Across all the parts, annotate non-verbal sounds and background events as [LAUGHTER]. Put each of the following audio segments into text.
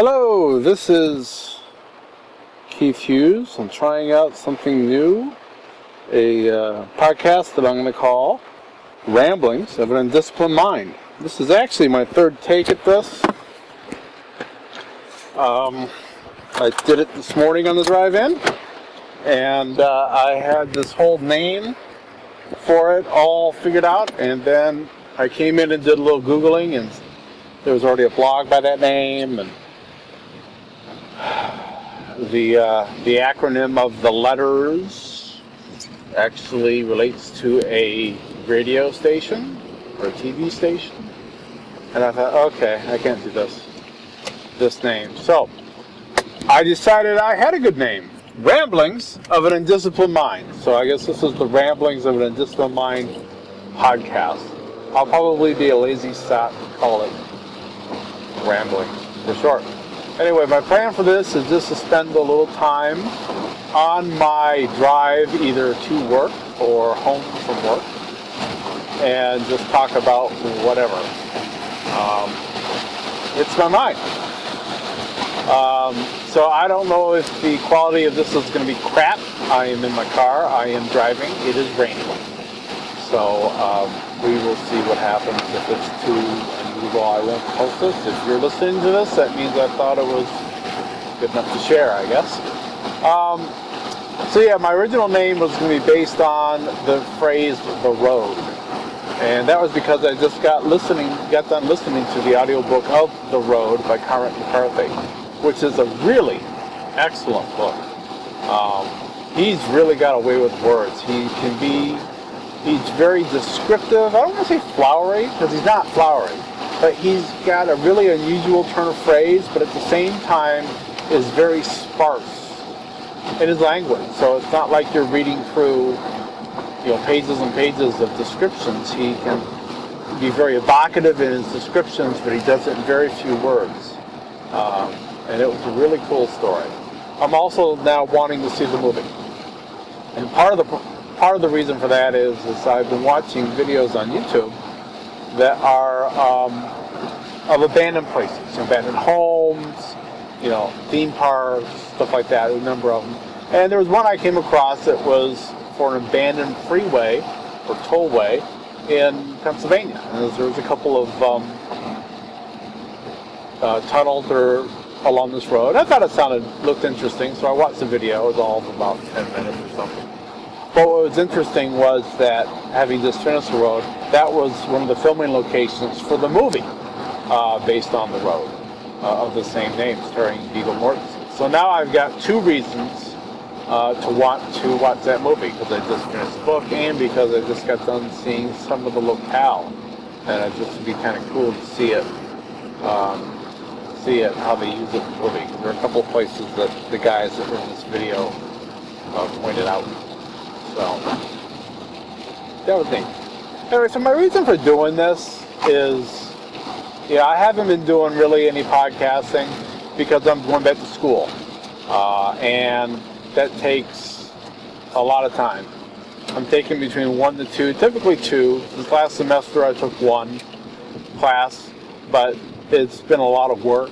Hello, this is Keith Hughes. I'm trying out something new, a uh, podcast that I'm going to call Ramblings of an Undisciplined Mind. This is actually my third take at this. Um, I did it this morning on the drive in, and uh, I had this whole name for it all figured out, and then I came in and did a little Googling, and there was already a blog by that name, and the uh, the acronym of the letters actually relates to a radio station or a TV station. And I thought, okay, I can't do this. This name. So I decided I had a good name. Ramblings of an Undisciplined Mind. So I guess this is the Ramblings of an Undisciplined Mind podcast. I'll probably be a lazy sot and call it Ramblings for short. Anyway, my plan for this is just to spend a little time on my drive either to work or home from work and just talk about whatever. Um, it's my mind. Um, so I don't know if the quality of this is going to be crap. I am in my car. I am driving. It is raining. So um, we will see what happens if it's too unusual. I won't post this. If you're listening to this, that means I thought it was good enough to share, I guess. Um, so yeah, my original name was going to be based on the phrase "the road." And that was because I just got listening, got done listening to the audiobook of The Road by Cormac McCarthy, which is a really excellent book. Um, he's really got away with words. He can be, he's very descriptive. I don't want to say flowery, because he's not flowery, but he's got a really unusual turn of phrase, but at the same time is very sparse in his language. So it's not like you're reading through you know, pages and pages of descriptions. He can be very evocative in his descriptions, but he does it in very few words. Um, and it was a really cool story. I'm also now wanting to see the movie, and part of the part of the reason for that is, is I've been watching videos on YouTube that are um, of abandoned places, abandoned homes, you know, theme parks, stuff like that. A number of them, and there was one I came across that was for an abandoned freeway or tollway in Pennsylvania. And there was a couple of um, uh, tunnels or along this road. I thought it sounded looked interesting, so I watched the video. It was all about 10 minutes or something. But what was interesting was that having just finished the road, that was one of the filming locations for the movie uh, based on the road uh, of the same name, starring Viggo Mortensen. So now I've got two reasons uh, to want to watch that movie because I just finished the book and because I just got done seeing some of the locale, and it just would be kind of cool to see it, um, see it how they use it in the movie. There are a couple of places that the guys that were in this video uh, pointed out. So that was neat. Anyway, so my reason for doing this is, yeah, I haven't been doing really any podcasting because I'm going back to school, uh, and that takes a lot of time. I'm taking between one to two, typically two. This last semester I took one class, but it's been a lot of work.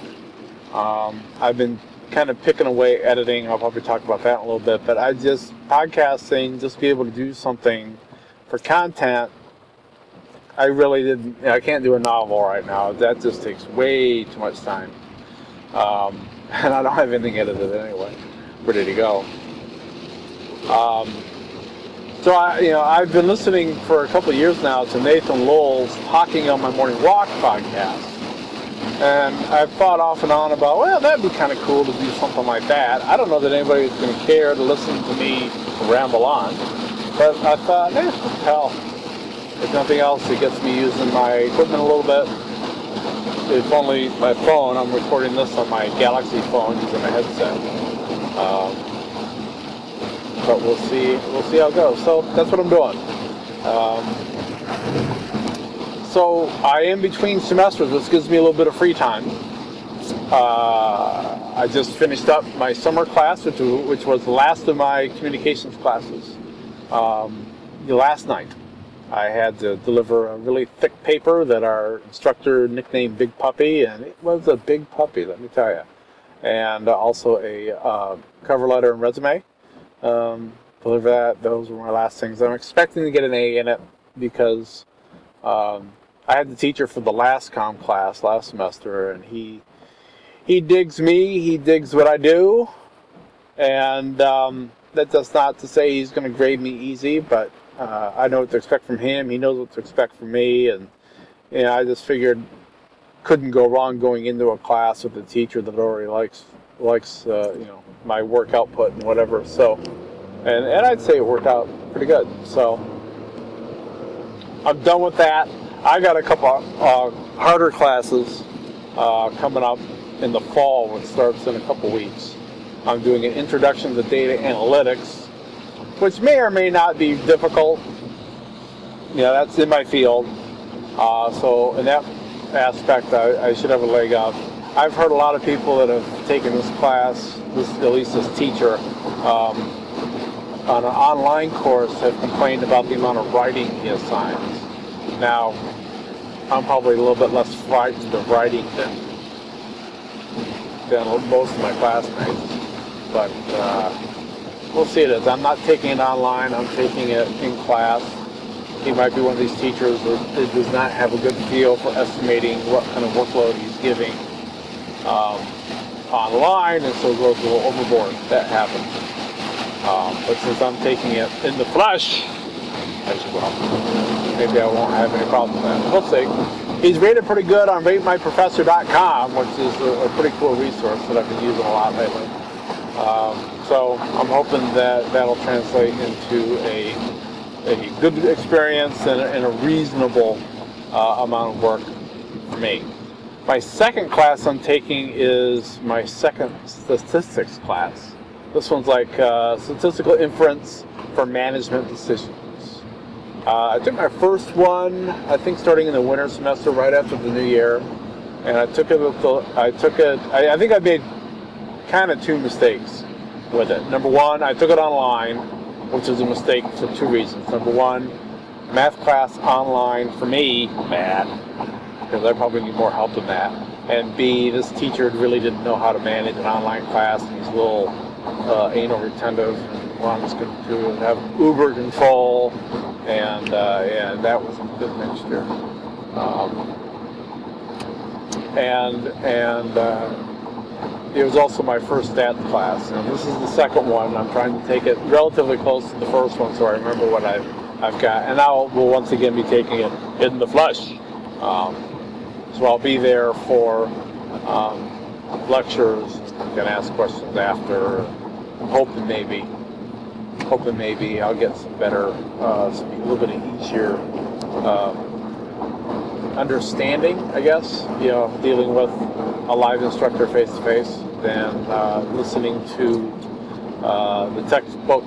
Um, I've been kind of picking away editing. I'll probably talk about that in a little bit, but I just podcasting, just be able to do something for content. I really didn't. I can't do a novel right now. That just takes way too much time, um, [LAUGHS] and I don't have anything edited anyway ready to go. Um, so I, you know, I've been listening for a couple years now to Nathan Lowell's Talking on My Morning Walk podcast, and I've thought off and on about, well, that'd be kind of cool to do something like that. I don't know that anybody's going to care to listen to me ramble on, but I thought, eh, hell, if nothing else, it gets me using my equipment a little bit. If only my phone, I'm recording this on my Galaxy phone using a headset. Um, but we'll see. We'll see how it goes. So that's what I'm doing. Um, so I am between semesters, which gives me a little bit of free time. Uh, I just finished up my summer class, which, which was the last of my communications classes. Um, last night, I had to deliver a really thick paper that our instructor nicknamed Big Puppy, and it was a big puppy, let me tell you. and also a uh, cover letter and resume. Um, deliver that. Those were my last things. I'm expecting to get an A in it because um, I had the teacher for the last com class last semester, and he he digs me. He digs what I do, and um, that does not to say he's going to grade me easy, but uh, I know what to expect from him. He knows what to expect from me, and you know, I just figured couldn't go wrong going into a class with a teacher that already likes likes uh, you know my work output and whatever. So, and and I'd say it worked out pretty good. So I'm done with that. I got a couple uh, harder classes uh, coming up in the fall, which starts in a couple weeks. I'm doing an introduction to data analytics, which may or may not be difficult. You know, that's in my field. Uh, so in that aspect, I, I, should have a leg up. I've heard a lot of people that have taken this class, this at least this teacher, um, on an online course have complained about the amount of writing he assigns. Now, I'm probably a little bit less frightened of writing than than most of my classmates, but uh, we'll see it as. I'm not taking it online. I'm taking it in class he might be one of these teachers that does not have a good feel for estimating what kind of workload he's giving um, online, and so goes a little overboard. That happens. Um, but since I'm taking it in the flesh as well, maybe I won't have any problem with that. We'll see. He's rated pretty good on ratemyprofessor.com, which is a, a, pretty cool resource that I've been using a lot lately. Um, so I'm hoping that that'll translate into a a good experience and, and a reasonable uh, amount of work for me. My second class I'm taking is my second statistics class. This one's like uh, statistical inference for management decisions. Uh, I took my first one, I think, starting in the winter semester, right after the new year, and I took it. I took it. I think I made kind of two mistakes with it. Number one, I took it online, which is a mistake for two reasons. Number one, math class online for me, bad, because I probably need more help than that. And B, this teacher really didn't know how to manage an online class, he's a little uh, anal retentive and wants to have uber control, and uh, and that was a good mixture. Um, and and uh, it was also my first stats class, and this is the second one. I'm trying to take it relatively close to the first one, so I remember what I've I've got. And now we'll once again be taking it in the flesh. Um, so I'll be there for um, lectures. Can ask questions after. I'm hoping maybe, hoping maybe I'll get some better, uh, some, a little bit of easier. Uh, understanding, I guess, you know, dealing with a live instructor face to face than uh, listening to uh, the textbook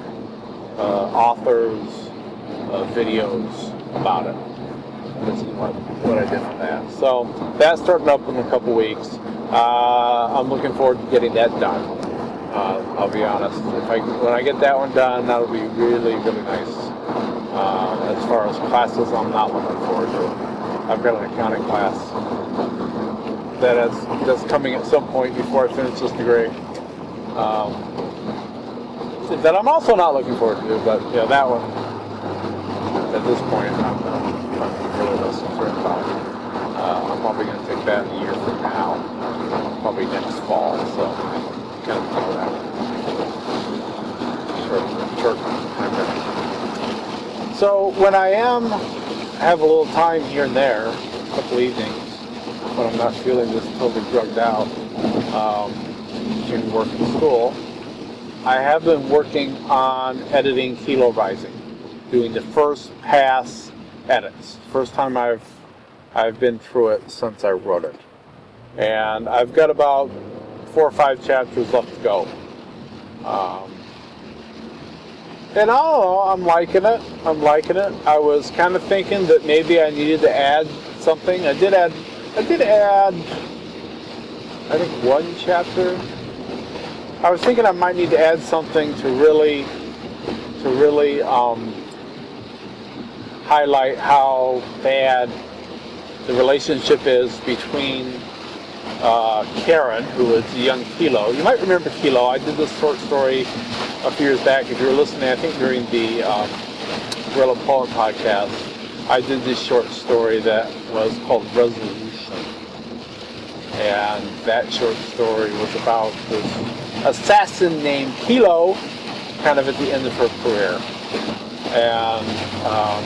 uh, authors' uh, videos about it. This is what, what I did for that. So that's starting up in a couple weeks. Uh, I'm looking forward to getting that done. I'll be honest. If I when I get that one done, that'll be really really nice. as far as classes, I'm not looking forward to. I've got an accounting class that is that's coming at some point before I finish this degree. Um, that I'm also not looking forward to, but yeah, that one at this point I'm, I'm really less concerned about. Uh, I'm probably going to take that in a year from now, probably next fall. So kind of know that So when I am have a little time here and there, a couple evenings, when I'm not feeling this totally drugged out um, between work and school. I have been working on editing Kilo Rising, doing the first pass edits. First time I've I've been through it since I wrote it, and I've got about four or five chapters left to go. Um, and don't I'm liking it. I'm liking it. I was kind of thinking that maybe I needed to add something. I did add, I did add, I think one chapter. I was thinking I might need to add something to really, to really um, highlight how bad the relationship is between uh, Karen, who is the young Kilo. You might remember Kilo. I did this short story a few years back. If you were listening, I think during the um, Gorilla podcast, I did this short story that was called Resolution. And that short story was about this assassin named Kilo, kind of at the end of her career. And um,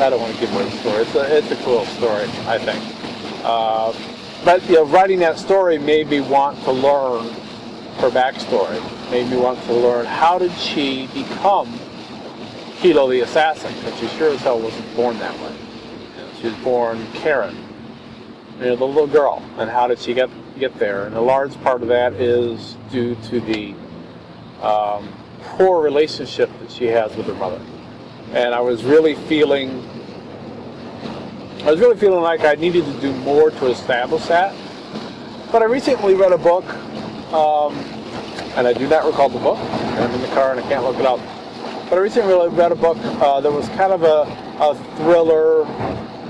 I don't want to give away the story. It's a, it's a cool story, I think. Uh, but you know, writing that story made me want to learn her backstory. Made me want to learn how did she become Kilo the assassin? Because she sure as hell wasn't born that way. She was born Karen, know, the little girl. And how did she get get there? And a large part of that is due to the um, poor relationship that she has with her mother. And I was really feeling I was really feeling like I needed to do more to establish that. But I recently read a book, um, and I do not recall the book. I'm in the car and I can't look it up. But I recently read a book uh, that was kind of a, a thriller,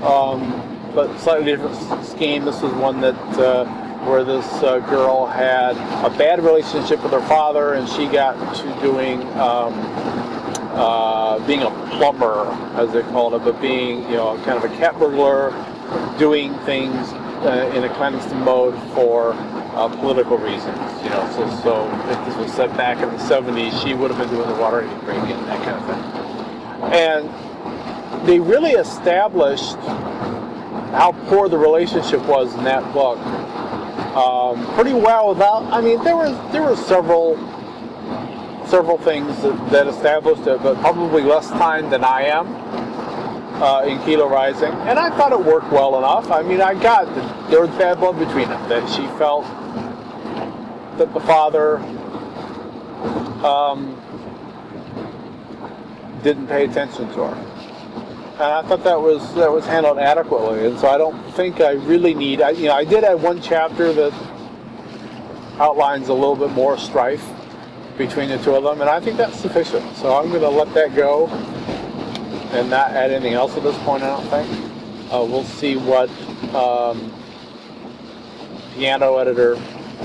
um, but slightly different scheme. This was one that uh, where this uh, girl had a bad relationship with her father, and she got to doing um, uh, being a plumber, as they called it, but being you know kind of a cat burglar, doing things uh, in a clandestine mode for uh, political reasons. You know, so so if this was set back in the '70s, she would have been doing the water Watergate break-in, that kind of thing. And they really established how poor the relationship was in that book um, pretty well. Without, I mean, there was there were several several things that, that established it, but probably less time than I am uh, in Kilo Rising. And I thought it worked well enough. I mean, I got that there was bad blood between them, that she felt that the father um, didn't pay attention to her. And I thought that was that was handled adequately, and so I don't think I really need. I, you know, I did have one chapter that outlines a little bit more strife between the two of them, and I think that's sufficient. So I'm going to let that go and not add anything else at this point, I don't think. Uh, we'll see what um, piano editor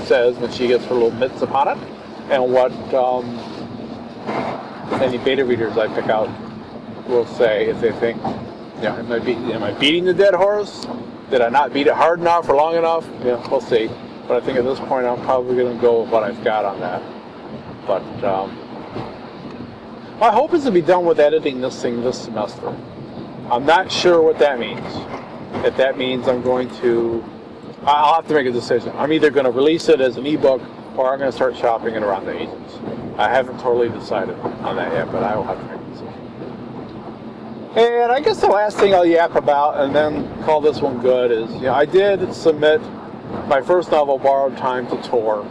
says when she gets her little mitts upon it, and what um, any beta readers I pick out will say if they think, yeah, am I, be- am I beating the dead horse? Did I not beat it hard enough or long enough? Yeah, we'll see. But I think at this point I'm probably going to go with what I've got on that. But um, my hope is to be done with editing this thing this semester. I'm not sure what that means. If that means I'm going to, I'll have to make a decision. I'm either going to release it as an ebook or I'm going to start shopping it around the agents. I haven't totally decided on that yet, but I will have to. And I guess the last thing I'll yap about and then call this one good is, you know, I did submit my first novel, Borrowed Time, to Tor.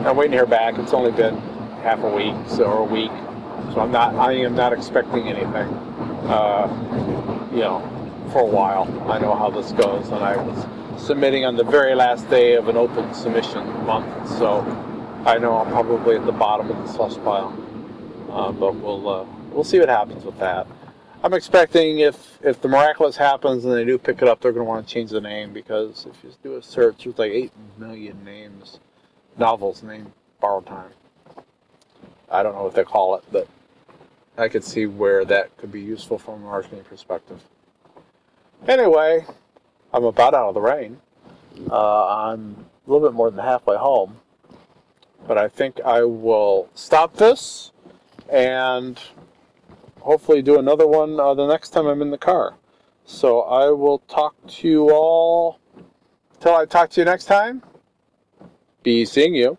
I'm waiting to hear back. It's only been half a week so, or a week, so I'm not. I am not expecting anything. Uh, you know, for a while. I know how this goes, and I was submitting on the very last day of an open submission month, so I know I'm probably at the bottom of the slush pile. Uh, but we'll uh, we'll see what happens with that. I'm expecting if if the miraculous happens and they do pick it up, they're going to want to change the name because if you do a search, there's like eight million names, novels named Borrowed Time. I don't know what they call it, but I could see where that could be useful from a marketing perspective. Anyway, I'm about out of the rain. Uh, I'm a little bit more than halfway home, but I think I will stop this and hopefully do another one uh, the next time I'm in the car. So I will talk to you all till I talk to you next time. Be seeing you.